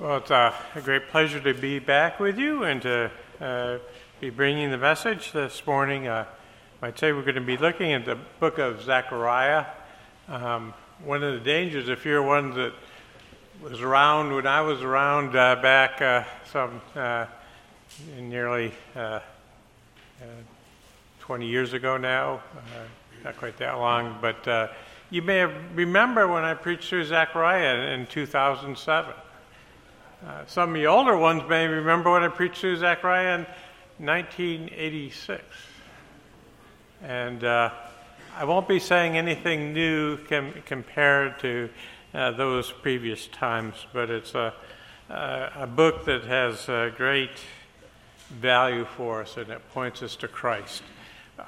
Well, it's a, a, great pleasure to be back with you and to uh, be bringing the message this morning. Uh, I'd say we're going to be looking at the book of Zechariah. Um, one of the dangers, if you're one that was around when I was around uh, back uh, some uh, nearly uh, 20 years ago now, not quite that long, but you may remember when I preached through Zechariah in 2007. Uh, some of the older ones may remember when I preached through Zechariah in 1986. And uh, I won't be saying anything new com- compared to uh, those previous times, but it's a, a book that has great value for us and it points us to Christ. Uh,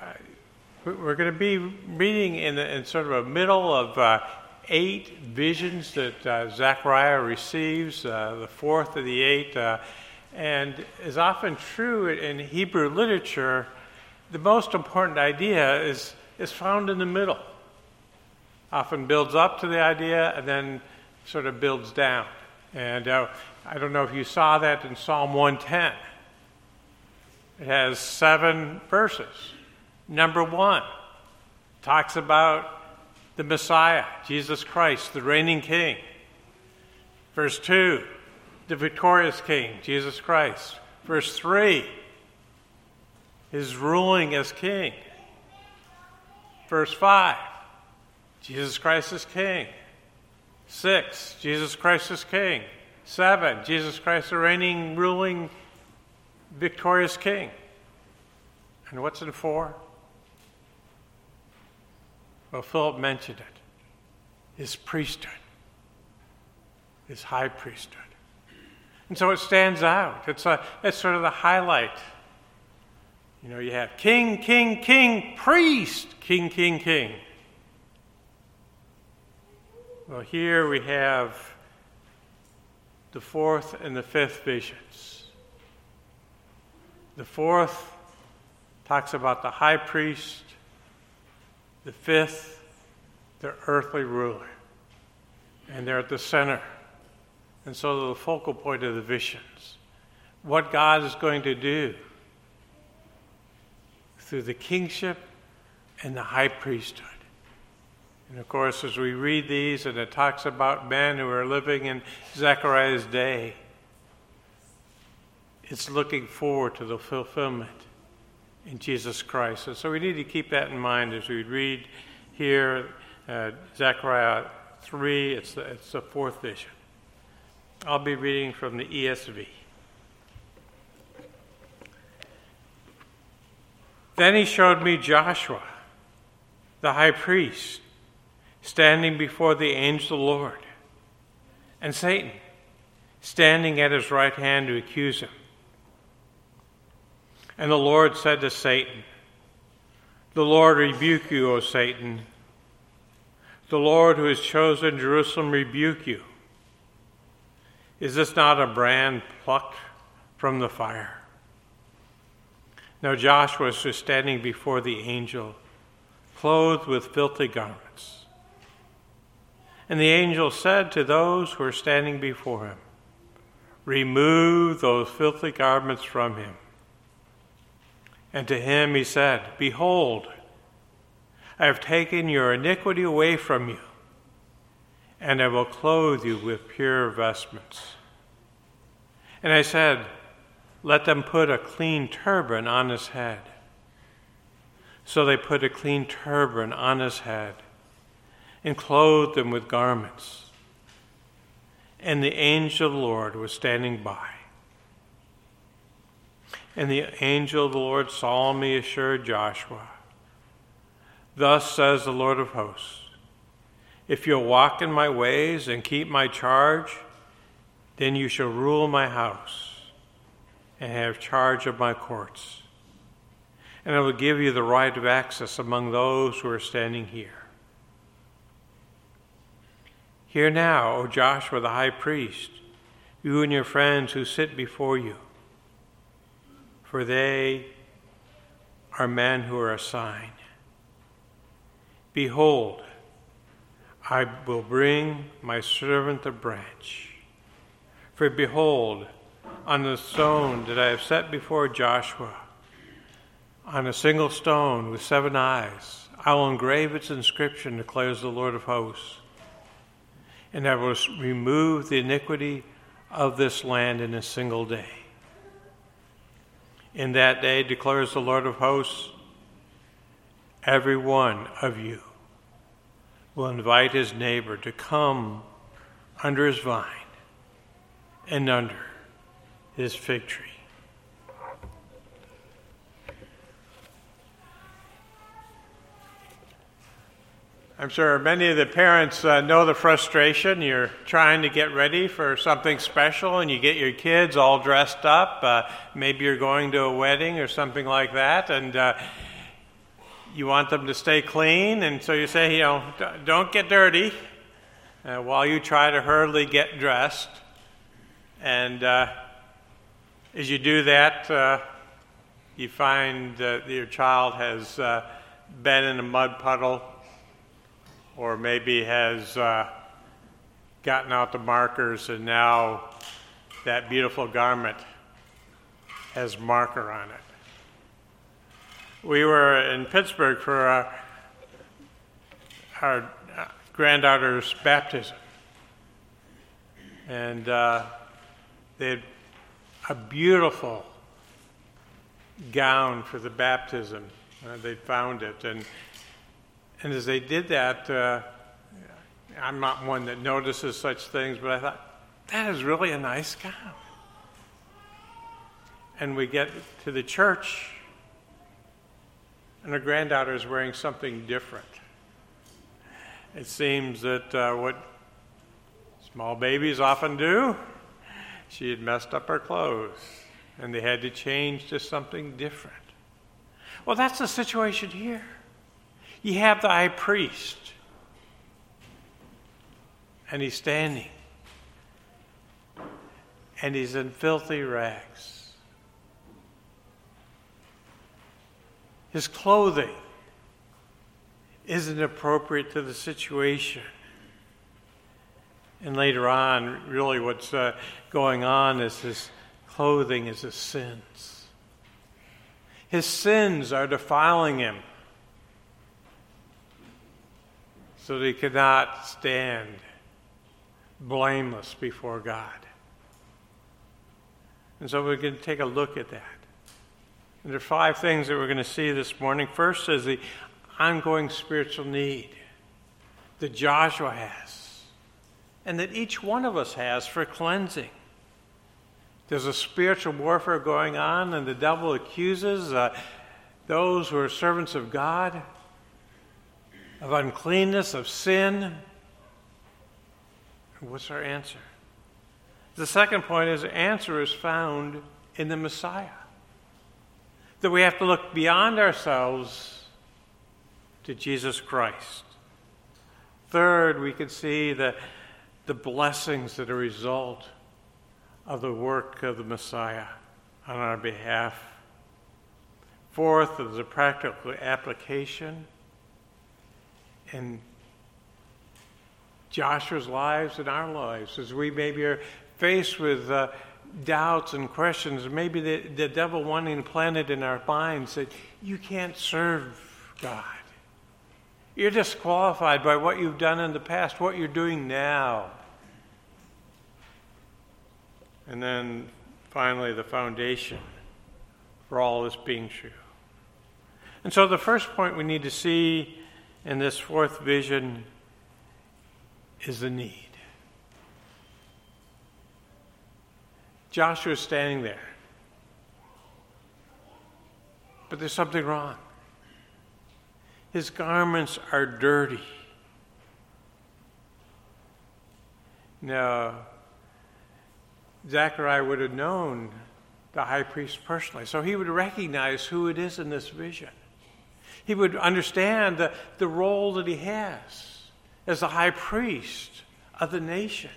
we're going to be reading in, in sort of a middle of uh, eight visions that uh, Zechariah receives, uh, the fourth of the eight. Uh, and is often true in Hebrew literature, the most important idea is, is found in the middle. Often builds up to the idea and then sort of builds down. And uh, I don't know if you saw that in Psalm 110. It has seven verses. Number one talks about the Messiah, Jesus Christ, the reigning King. Verse 2, the victorious King, Jesus Christ. Verse 3, his ruling as King. Verse 5, Jesus Christ is King. 6, Jesus Christ is King. 7, Jesus Christ, the reigning, ruling, victorious King. And what's in 4? Well, Philip mentioned it his priesthood, his high priesthood. And so it stands out. It's, a, it's sort of the highlight. You know, you have king, king, king, priest, king, king, king. Well, here we have the fourth and the fifth visions. The fourth talks about the high priest the fifth, the earthly ruler. And they're at the center. And so the focal point of the visions. What God is going to do through the kingship and the high priesthood. And of course, as we read these, and it talks about men who are living in Zechariah's day, it's looking forward to the fulfillment in Jesus Christ. And so we need to keep that in mind as we read here uh, Zechariah 3, it's the, it's the fourth vision. I'll be reading from the ESV. Then he showed me Joshua, the high priest, standing before the angel of the Lord, and Satan, standing at his right hand to accuse him. And the Lord said to Satan, The Lord rebuke you, O Satan. The Lord who has chosen Jerusalem rebuke you. Is this not a brand plucked from the fire? Now Joshua was standing before the angel, clothed with filthy garments. And the angel said to those who were standing before him, Remove those filthy garments from him. And to him he said, Behold, I have taken your iniquity away from you, and I will clothe you with pure vestments. And I said, Let them put a clean turban on his head. So they put a clean turban on his head and clothed him with garments. And the angel of the Lord was standing by. And the angel of the Lord solemnly assured Joshua, Thus says the Lord of hosts, if you'll walk in my ways and keep my charge, then you shall rule my house and have charge of my courts. And I will give you the right of access among those who are standing here. Hear now, O Joshua the high priest, you and your friends who sit before you for they are men who are a sign. Behold, I will bring my servant the branch. For behold, on the stone that I have set before Joshua, on a single stone with seven eyes, I will engrave its inscription, declares the Lord of hosts. And I will remove the iniquity of this land in a single day. In that day, declares the Lord of hosts, every one of you will invite his neighbor to come under his vine and under his fig tree. I'm sure many of the parents uh, know the frustration. You're trying to get ready for something special and you get your kids all dressed up. Uh, maybe you're going to a wedding or something like that, and uh, you want them to stay clean, and so you say, you know, don't get dirty uh, while you try to hurriedly get dressed. And uh, as you do that, uh, you find that your child has been in a mud puddle or maybe has uh, gotten out the markers and now that beautiful garment has marker on it. We were in Pittsburgh for our, our granddaughter's baptism, and uh, they had a beautiful gown for the baptism. Uh, they found it, and and as they did that, uh, I'm not one that notices such things, but I thought, that is really a nice gown. And we get to the church, and her granddaughter is wearing something different. It seems that uh, what small babies often do, she had messed up her clothes, and they had to change to something different. Well, that's the situation here. You have the high priest, and he's standing, and he's in filthy rags. His clothing isn't appropriate to the situation. And later on, really what's uh, going on is his clothing is his sins. His sins are defiling him. So he could not stand blameless before God. And so we're going to take a look at that. And there are five things that we're going to see this morning. First is the ongoing spiritual need that Joshua has, and that each one of us has for cleansing. There's a spiritual warfare going on, and the devil accuses uh, those who are servants of God of uncleanness, of sin. What's our answer? The second point is the answer is found in the Messiah. That we have to look beyond ourselves to Jesus Christ. Third, we can see the, the blessings that are a result of the work of the Messiah on our behalf. Fourth, there's a practical application in Joshua's lives and our lives as we maybe are faced with uh, doubts and questions. Maybe the, the devil wanting to plant it in our minds that you can't serve God. You're disqualified by what you've done in the past, what you're doing now. And then finally, the foundation for all this being true. And so, the first point we need to see and this fourth vision is the need. Joshua is standing there. But there's something wrong. His garments are dirty. Now, Zechariah would have known the high priest personally, so he would recognize who it is in this vision. He would understand the, the role that he has as the high priest of the nation.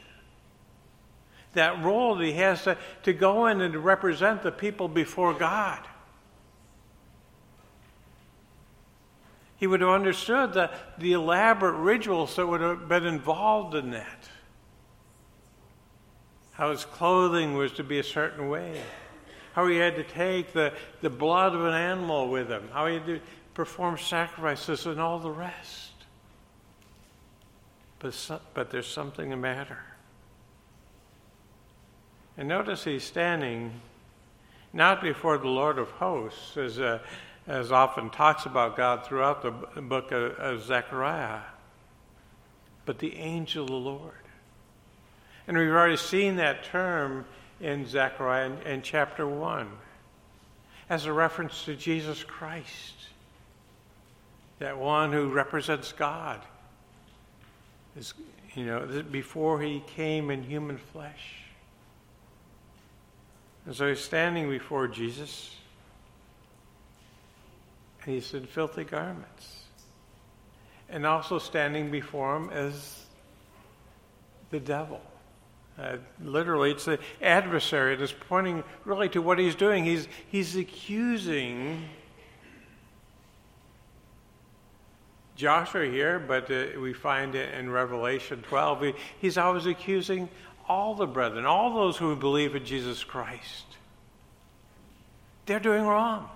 That role that he has to, to go in and to represent the people before God. He would have understood the, the elaborate rituals that would have been involved in that. how his clothing was to be a certain way, how he had to take the, the blood of an animal with him, how he had to perform sacrifices and all the rest. But, but there's something the matter. And notice he's standing not before the Lord of hosts, as, uh, as often talks about God throughout the book of, of Zechariah, but the angel of the Lord. And we've already seen that term in Zechariah in, in chapter 1 as a reference to Jesus Christ, that one who represents God. Is, you know, before he came in human flesh. And so he's standing before Jesus, and he's in filthy garments. And also standing before him is the devil. Uh, literally, it's the adversary that's pointing really to what he's doing. He's, he's accusing Joshua here, but uh, we find it in Revelation 12. He, he's always accusing all the brethren, all those who believe in Jesus Christ. They're doing wrong.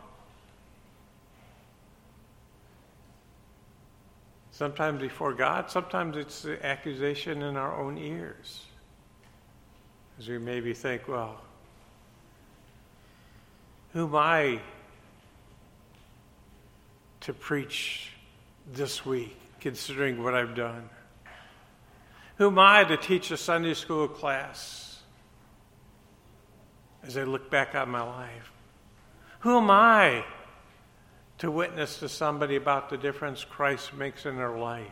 Sometimes before God, sometimes it's the accusation in our own ears. As we maybe think, well, who am I to preach this week, considering what I've done? Who am I to teach a Sunday school class as I look back on my life? Who am I to witness to somebody about the difference Christ makes in their life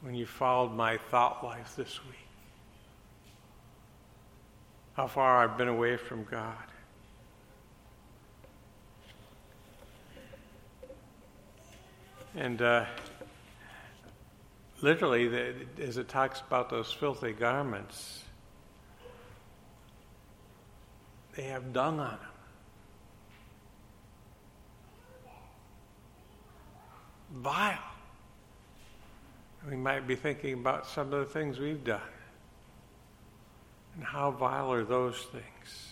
when you followed my thought life this week? How far I've been away from God. And uh, literally, the, as it talks about those filthy garments, they have dung on them. Vile. We might be thinking about some of the things we've done. And how vile are those things?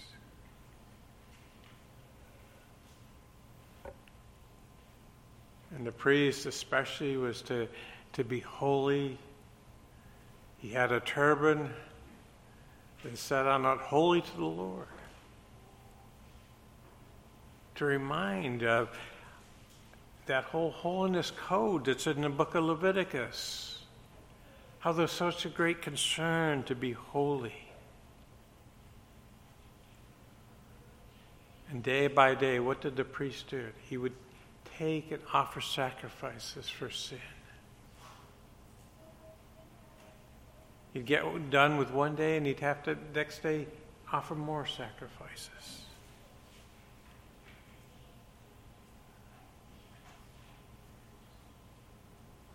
And the priest, especially, was to, to be holy. He had a turban that said, I'm not holy to the Lord. To remind of that whole holiness code that's in the book of Leviticus. How there's such a great concern to be holy. And day by day, what did the priest do? He would take and offer sacrifices for sin. He'd get done with one day and he'd have to next day offer more sacrifices.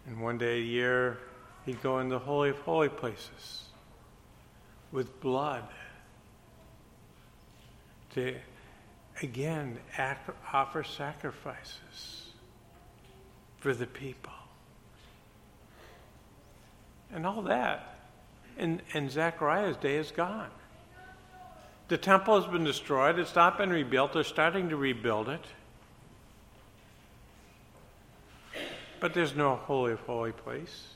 And one day a year, he'd go in the Holy of Holy Places with blood to again act, offer sacrifices for the people. And all that in, in Zechariah's day is gone. The temple has been destroyed, it's not been rebuilt, they're starting to rebuild it. But there's no holy of holy place.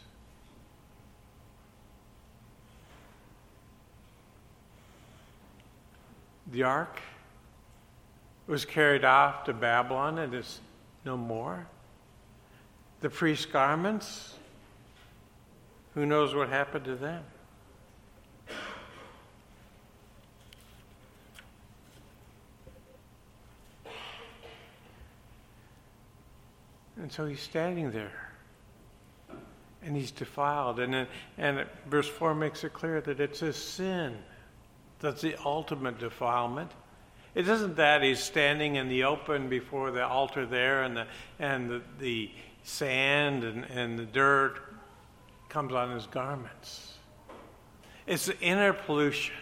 The ark was carried off to Babylon and is no more. The priest's garments, who knows what happened to them? And so he's standing there. And he's defiled. And, and verse 4 makes it clear that it's his sin that's the ultimate defilement. It isn't that he's standing in the open before the altar there and the, and the, the sand and, and the dirt comes on his garments. It's the inner pollution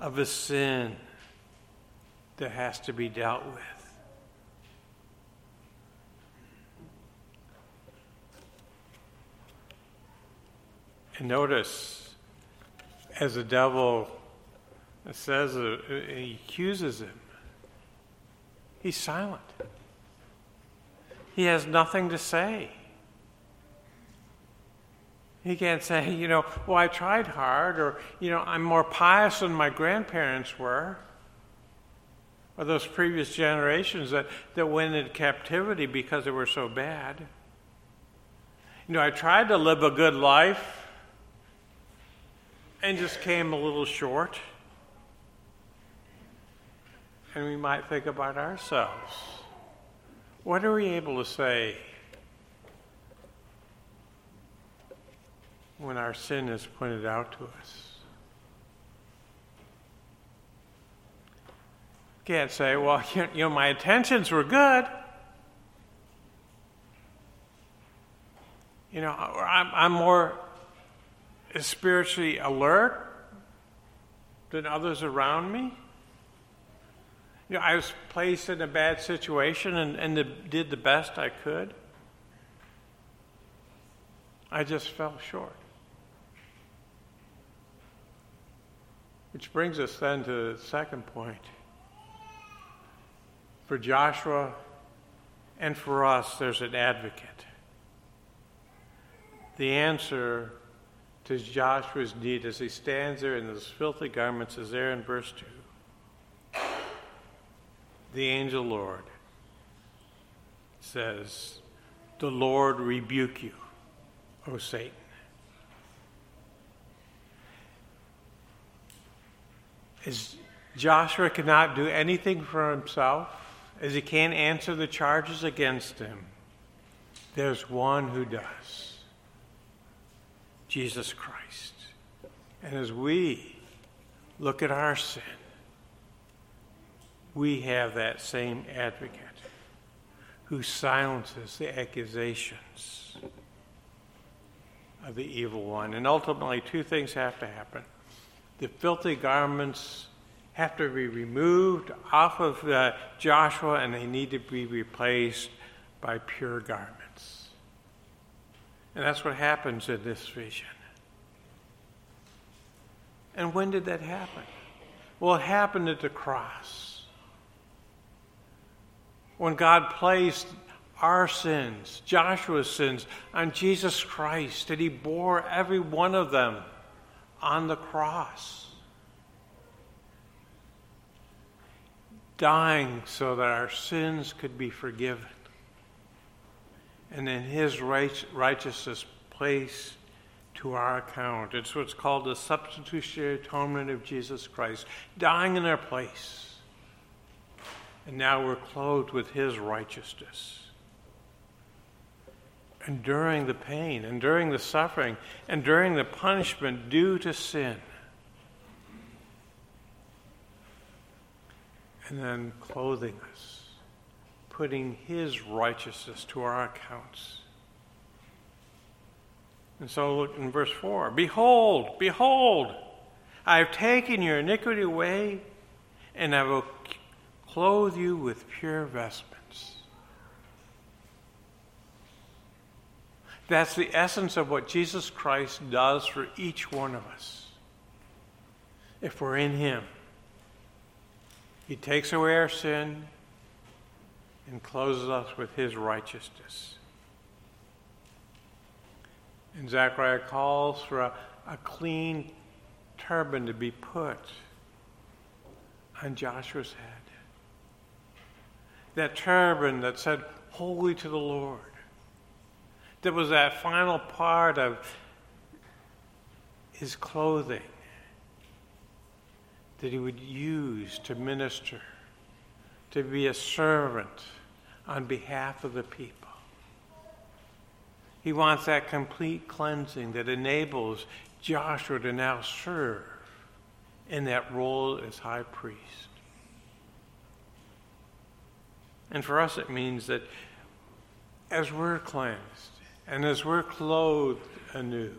of his sin that has to be dealt with. And notice as the devil says, uh, he accuses him, he's silent. He has nothing to say. He can't say, you know, well, I tried hard, or, you know, I'm more pious than my grandparents were, or those previous generations that, that went into captivity because they were so bad. You know, I tried to live a good life and just came a little short. And we might think about ourselves. What are we able to say when our sin is pointed out to us. Can't say, well, you know, my intentions were good. You know, I'm, I'm more spiritually alert than others around me. You know, I was placed in a bad situation and, and the, did the best I could. I just fell short. Which brings us then to the second point. For Joshua and for us, there's an advocate. The answer to Joshua's need as he stands there in those filthy garments is there in verse 2. The angel Lord says, The Lord rebuke you, O Satan. as Joshua cannot do anything for himself, as he can't answer the charges against him, there's one who does Jesus Christ. And as we look at our sin, we have that same advocate who silences the accusations of the evil one. And ultimately, two things have to happen the filthy garments have to be removed off of uh, Joshua and they need to be replaced by pure garments. And that's what happens in this vision. And when did that happen? Well, it happened at the cross. When God placed our sins, Joshua's sins, on Jesus Christ, and He bore every one of them on the cross. Dying so that our sins could be forgiven. And then his righteousness placed to our account. It's what's called the substitutionary atonement of Jesus Christ, dying in our place. And now we're clothed with his righteousness enduring the pain, enduring the suffering, enduring the punishment due to sin. And then clothing us, putting His righteousness to our accounts. And so look in verse 4 Behold, behold, I have taken your iniquity away, and I will clothe you with pure vestments. That's the essence of what Jesus Christ does for each one of us. If we're in Him, He takes away our sin and clothes us with His righteousness. And Zechariah calls for a, a clean turban to be put on Joshua's head. That turban that said, Holy to the Lord. There was that final part of his clothing that he would use to minister, to be a servant on behalf of the people. He wants that complete cleansing that enables Joshua to now serve in that role as high priest. And for us, it means that as we're cleansed, and as we're clothed anew,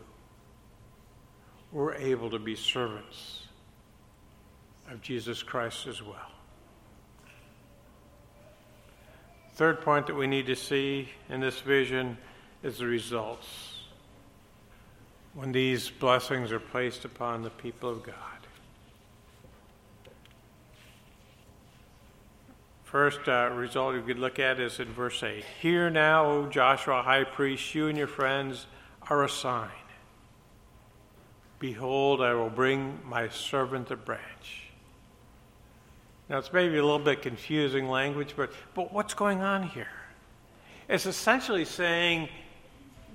we're able to be servants of Jesus Christ as well. Third point that we need to see in this vision is the results. when these blessings are placed upon the people of God. First uh, result you could look at is in verse 8. Hear now, O Joshua, high priest, you and your friends are a sign. Behold, I will bring my servant the branch. Now, it's maybe a little bit confusing language, but, but what's going on here? It's essentially saying,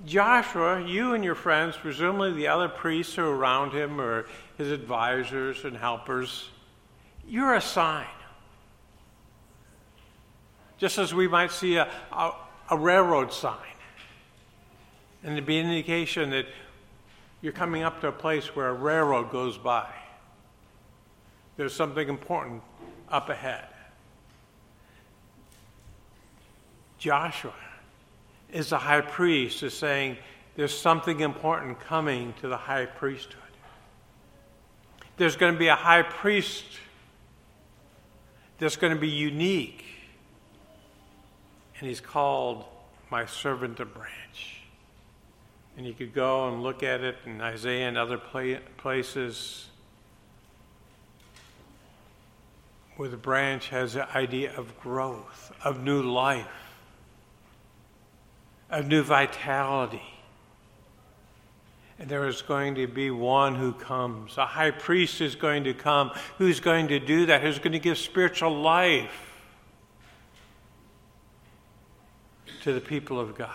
Joshua, you and your friends, presumably the other priests who are around him or his advisors and helpers, you're a sign. Just as we might see a, a, a railroad sign, and it'd be an indication that you're coming up to a place where a railroad goes by. There's something important up ahead. Joshua is the high priest, is saying there's something important coming to the high priesthood. There's going to be a high priest that's going to be unique. And he's called my servant a branch. And you could go and look at it in Isaiah and other places where the branch has the idea of growth, of new life, of new vitality. And there is going to be one who comes. A high priest is going to come who's going to do that, who's going to give spiritual life to the people of God.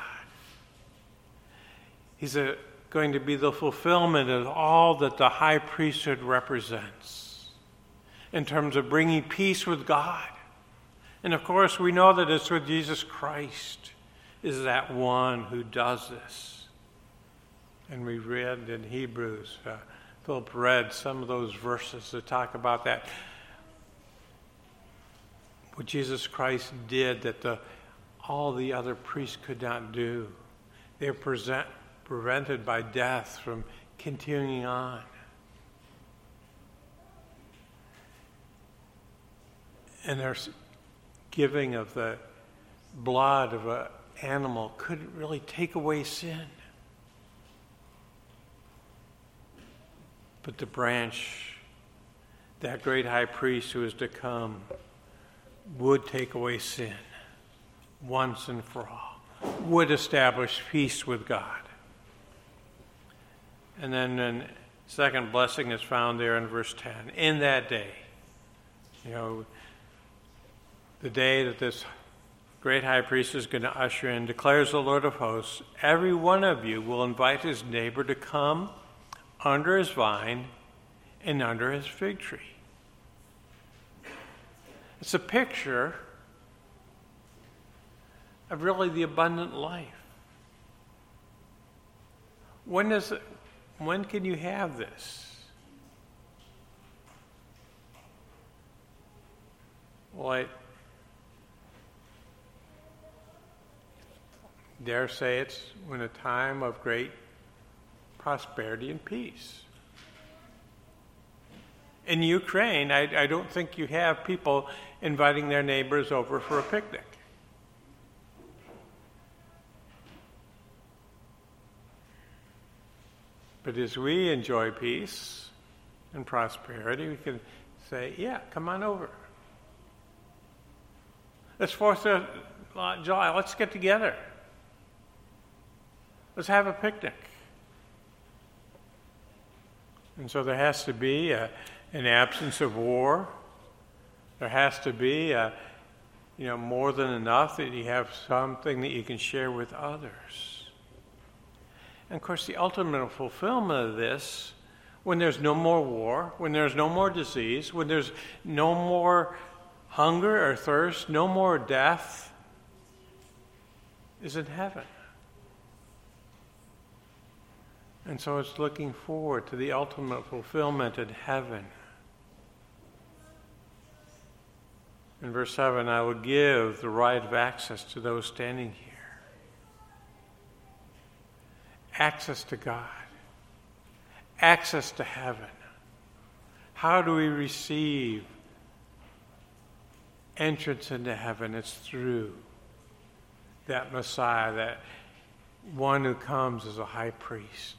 He's a, going to be the fulfillment of all that the high priesthood represents in terms of bringing peace with God. And of course, we know that it's with Jesus Christ is that one who does this. And we read in Hebrews, uh, Philip read some of those verses that talk about that. What Jesus Christ did that the, all the other priests could not do. They were present, prevented by death from continuing on. and their giving of the blood of an animal couldn't really take away sin. But the branch, that great high priest who is to come, would take away sin once and for all, would establish peace with God. And then the second blessing is found there in verse 10. In that day, you know, the day that this great high priest is going to usher in, declares the Lord of hosts, every one of you will invite his neighbor to come under his vine and under his fig tree. It's a picture of really the abundant life. When it, when can you have this? Well, I, dare say it's in a time of great prosperity and peace. In Ukraine, I, I, don't think you have people inviting their neighbors over for a picnic. But as we enjoy peace and prosperity, we can say, yeah, come on over. Let's Fourth of July, let's get together. Let's have a picnic. And so there has to be a, an absence of war. There has to be a, you know, more than enough that you have something that you can share with others. And of course, the ultimate fulfillment of this, when there's no more war, when there's no more disease, when there's no more hunger or thirst, no more death, is in heaven. And so it's looking forward to the ultimate fulfillment in heaven. In verse 7, I will give the right of access to those standing here access to God, access to heaven. How do we receive entrance into heaven? It's through that Messiah, that one who comes as a high priest.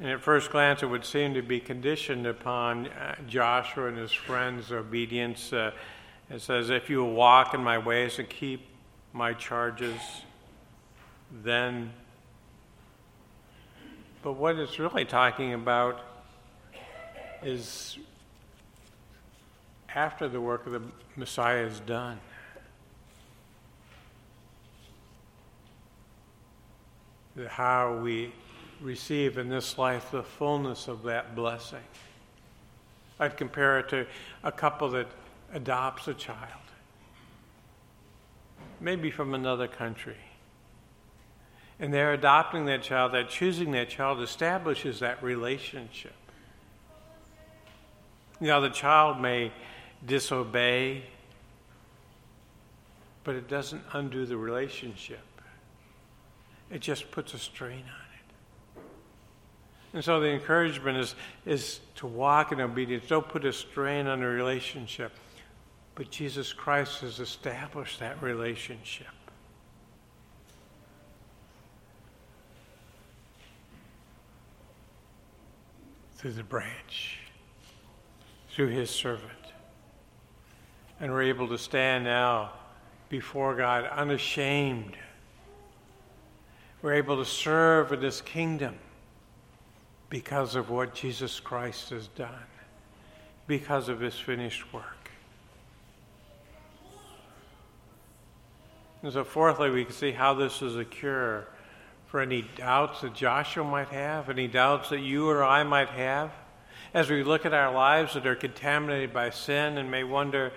And at first glance, it would seem to be conditioned upon uh, Joshua and his friends' obedience. Uh, it says, If you will walk in my ways and keep my charges, then. But what it's really talking about is after the work of the Messiah is done. How we receive in this life the fullness of that blessing. I'd compare it to a couple that adopts a child, maybe from another country. And they're adopting that child, that choosing that child establishes that relationship. Now, the child may disobey, but it doesn't undo the relationship. It just puts a strain on it. And so the encouragement is, is to walk in obedience. Don't put a strain on the relationship. But Jesus Christ has established that relationship. Through the branch, through his servant. And we're able to stand now before God unashamed. We're able to serve in this kingdom because of what Jesus Christ has done, because of his finished work. And so, fourthly, we can see how this is a cure for any doubts that Joshua might have, any doubts that you or I might have, as we look at our lives that are contaminated by sin and may wonder,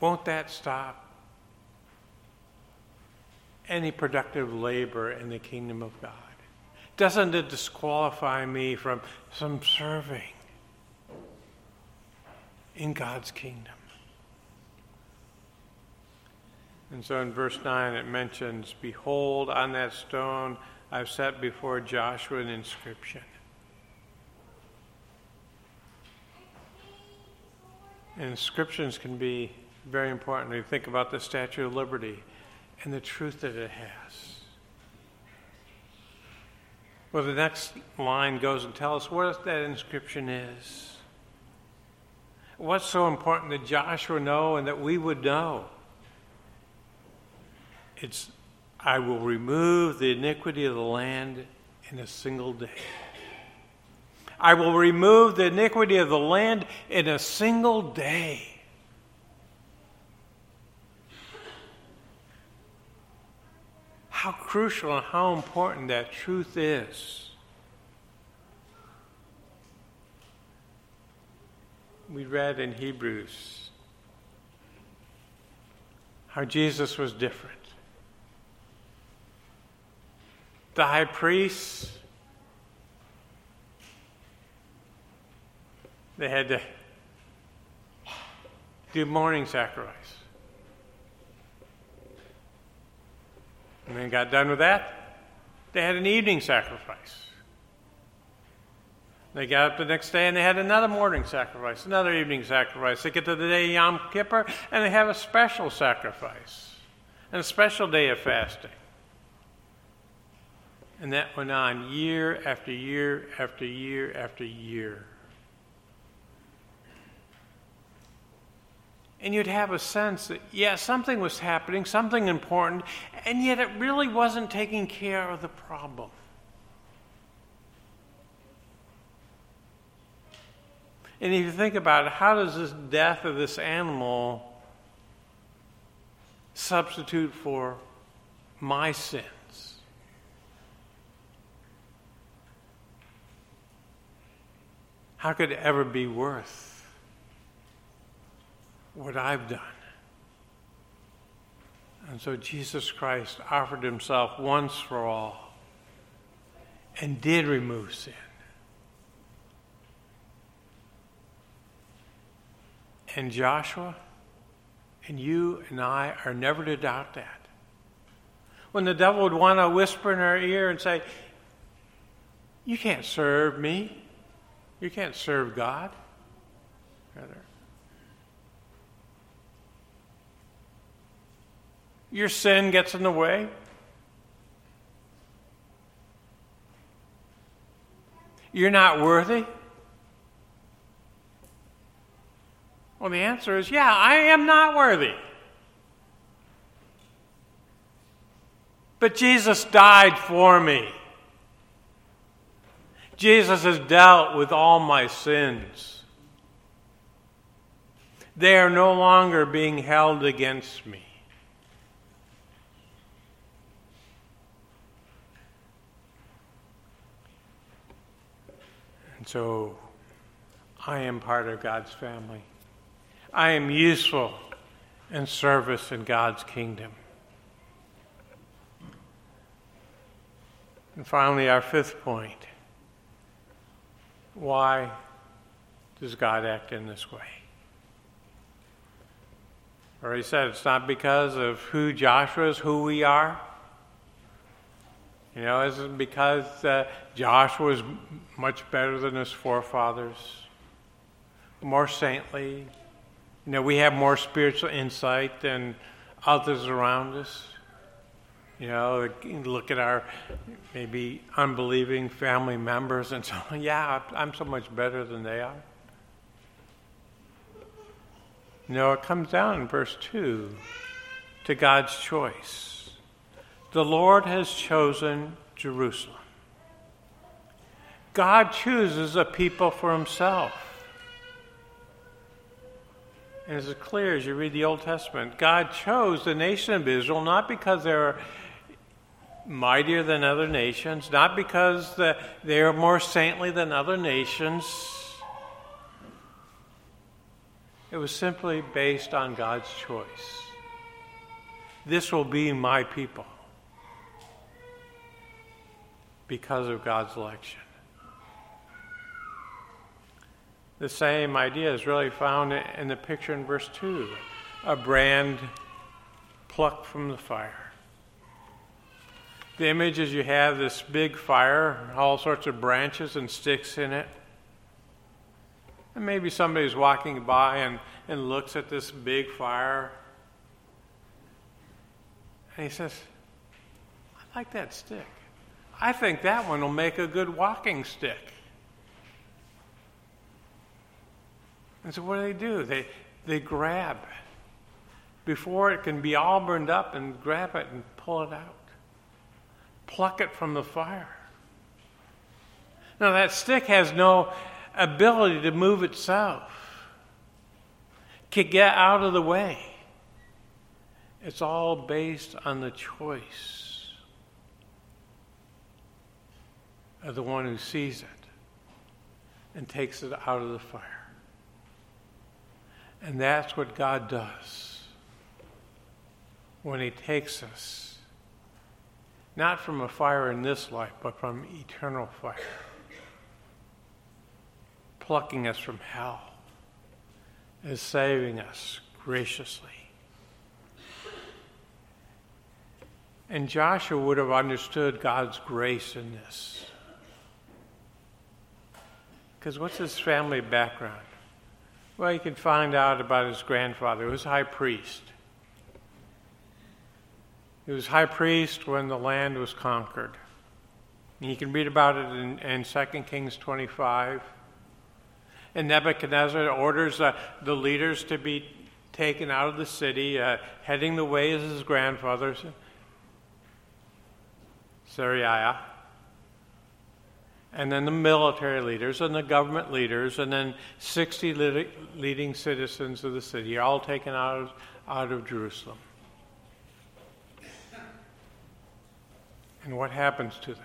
won't that stop any productive labor in the kingdom of God? Doesn't it disqualify me from some serving? In God's kingdom. And so in verse 9 it mentions, Behold, on that stone I've set before Joshua an inscription. Inscriptions can be very important. We think about the Statue of Liberty and the truth that it has. Well, the next line goes and tells us what that inscription is. What's so important that Joshua know and that we would know? It's, I will remove the iniquity of the land in a single day. I will remove the iniquity of the land in a single day. How crucial and how important that truth is. We read in Hebrews how Jesus was different. The high priests, they had to do morning sacrifice. And then got done with that, they had an evening sacrifice. They got up the next day and they had another morning sacrifice, another evening sacrifice. They get to the day Yom Kippur and they have a special sacrifice and a special day of fasting. And that went on year after year after year after year. And you'd have a sense that, yeah, something was happening, something important, and yet it really wasn't taking care of the problem. And if you think about it, how does this death of this animal substitute for my sins? How could it ever be worth what I've done? And so Jesus Christ offered himself once for all and did remove sin. And Joshua and you and I are never to doubt that. When the devil would want to whisper in our ear and say, You can't serve me, you can't serve God. Rather, your sin gets in the way. You're not worthy. Well, the answer is yeah, I am not worthy. But Jesus died for me. Jesus has dealt with all my sins. They are no longer being held against me. And so I am part of God's family. I am useful in service in God's kingdom. And finally, our fifth point why does God act in this way? I already said it's not because of who Joshua is, who we are. You know, it because uh, Joshua is much better than his forefathers, more saintly? You know, we have more spiritual insight than others around us. You know, look at our maybe unbelieving family members and so, yeah, I'm so much better than they are. You No, it comes down in verse 2 to God's choice. The Lord has chosen Jerusalem. God chooses a people for himself. And it's clear as you read the Old Testament, God chose the nation of Israel not because they're mightier than other nations, not because they are more saintly than other nations. It was simply based on God's choice. This will be my people because of God's election. The same idea is really found in the picture in verse 2 a brand plucked from the fire. The image is you have this big fire, all sorts of branches and sticks in it. And maybe somebody's walking by and, and looks at this big fire. And he says, I like that stick. I think that one will make a good walking stick. And so what do they do? They, they grab before it can be all burned up and grab it and pull it out pluck it from the fire. Now, that stick has no ability to move itself, to get out of the way. It's all based on the choice of the one who sees it and takes it out of the fire. And that's what God does when He takes us not from a fire in this life, but from eternal fire, plucking us from hell, and saving us graciously. And Joshua would have understood God's grace in this. Because what's his family background? Well, you can find out about his grandfather, who was high priest. He was high priest when the land was conquered. And you can read about it in, in 2 Kings 25. And Nebuchadnezzar orders uh, the leaders to be taken out of the city, uh, heading the way as his grandfather, Seraiah. And then the military leaders and the government leaders, and then 60 leading citizens of the city are all taken out of, out of Jerusalem. And what happens to them?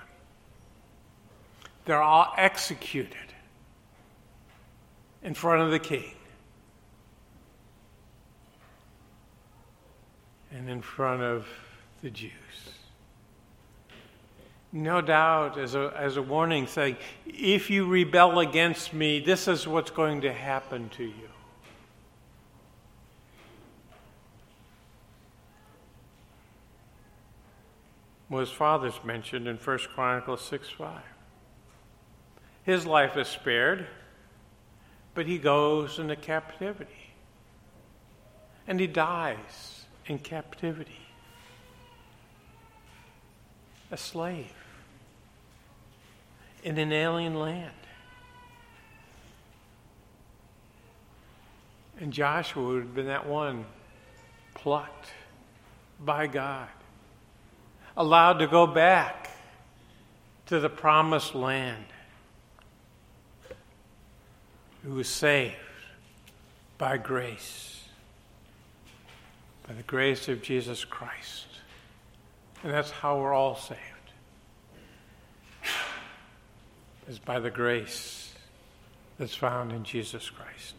They're all executed in front of the king and in front of the Jews. No doubt, as a, as a warning, saying, if you rebel against me, this is what's going to happen to you. Well, his father's mentioned in 1 Chronicles 6 5. His life is spared, but he goes into captivity. And he dies in captivity. A slave. In an alien land. And Joshua would have been that one plucked by God, allowed to go back to the promised land, who was saved by grace, by the grace of Jesus Christ. And that's how we're all saved, is by the grace that's found in Jesus Christ.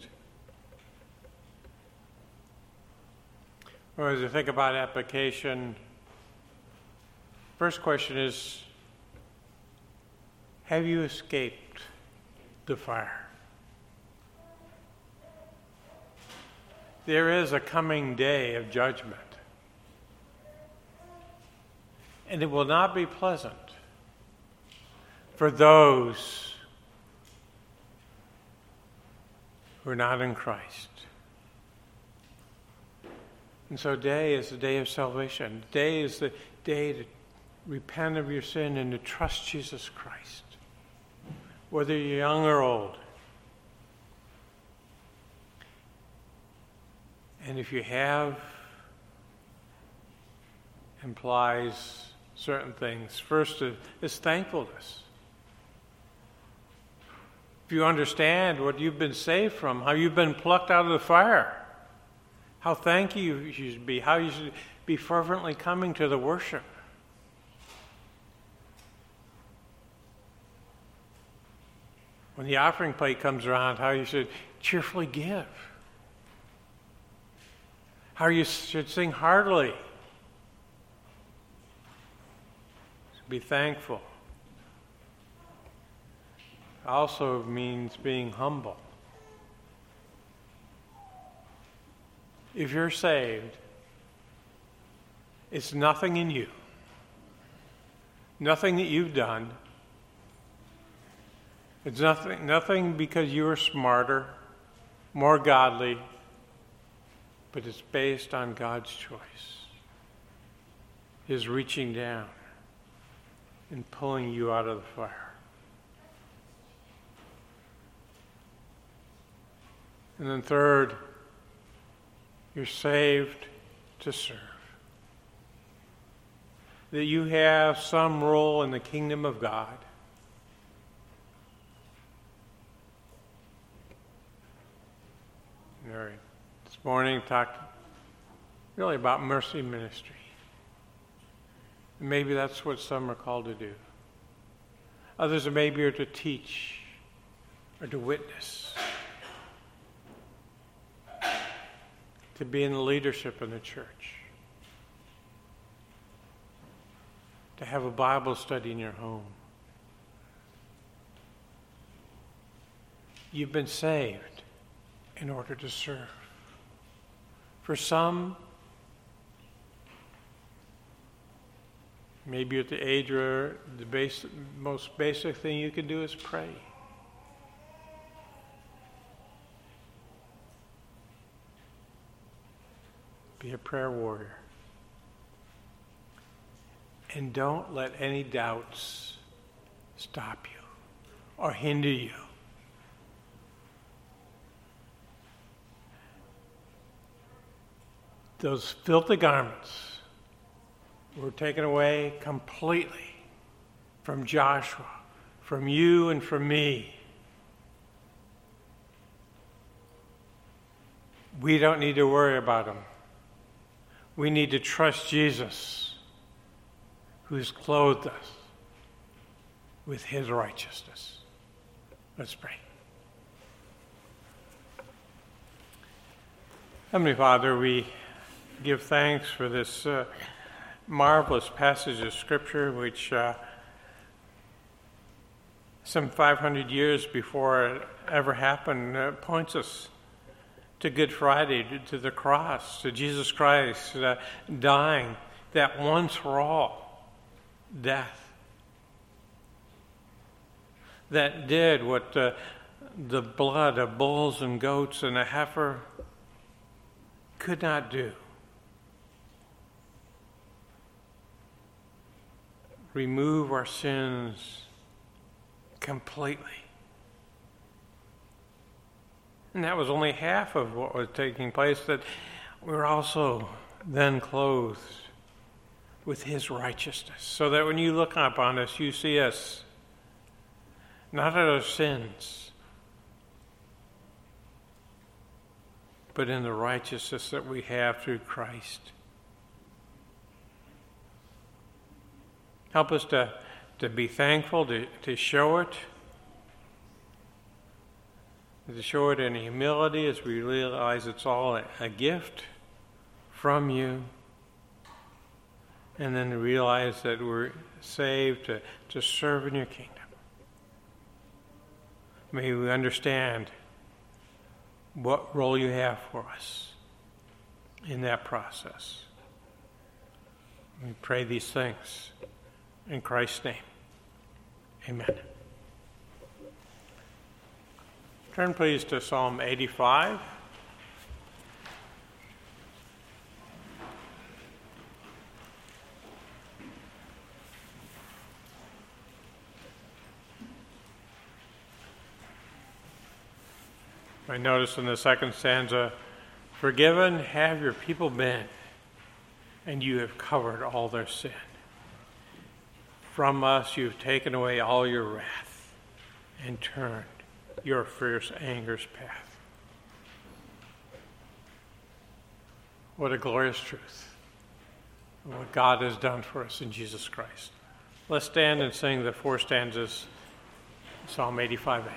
Or as you think about application, first question is Have you escaped the fire? There is a coming day of judgment, and it will not be pleasant for those who are not in Christ. And so, day is the day of salvation. Day is the day to repent of your sin and to trust Jesus Christ, whether you're young or old. And if you have, implies certain things. First is thankfulness. If you understand what you've been saved from, how you've been plucked out of the fire, how thankful you should be, how you should be fervently coming to the worship. When the offering plate comes around, how you should cheerfully give. How you should sing heartily. Be thankful. Also means being humble. if you're saved, it's nothing in you, nothing that you've done. It's nothing, nothing because you are smarter, more godly, but it's based on God's choice. His reaching down and pulling you out of the fire. And then, third, you're saved to serve. That you have some role in the kingdom of God. Right. This morning talked really about mercy ministry. maybe that's what some are called to do. Others maybe are to teach or to witness. To be in the leadership in the church, to have a Bible study in your home. You've been saved in order to serve. For some, maybe at the age where the basic, most basic thing you can do is pray. Be a prayer warrior. And don't let any doubts stop you or hinder you. Those filthy garments were taken away completely from Joshua, from you, and from me. We don't need to worry about them. We need to trust Jesus, who has clothed us with his righteousness. Let's pray. Heavenly Father, we give thanks for this uh, marvelous passage of Scripture, which uh, some 500 years before it ever happened uh, points us to Good Friday, to the cross, to Jesus Christ uh, dying that once for all death. That did what uh, the blood of bulls and goats and a heifer could not do. Remove our sins completely. And that was only half of what was taking place, that we were also then clothed with his righteousness. So that when you look upon us, you see us not at our sins, but in the righteousness that we have through Christ. Help us to, to be thankful, to, to show it, to show it in humility as we realize it's all a, a gift from you. And then to realize that we're saved to, to serve in your kingdom. May we understand what role you have for us in that process. We pray these things in Christ's name. Amen. Turn, please, to Psalm 85. I notice in the second stanza, Forgiven have your people been, and you have covered all their sin. From us you've taken away all your wrath and turned your fierce anger's path. What a glorious truth. What God has done for us in Jesus Christ. Let's stand and sing the four stanzas, Psalm 85a.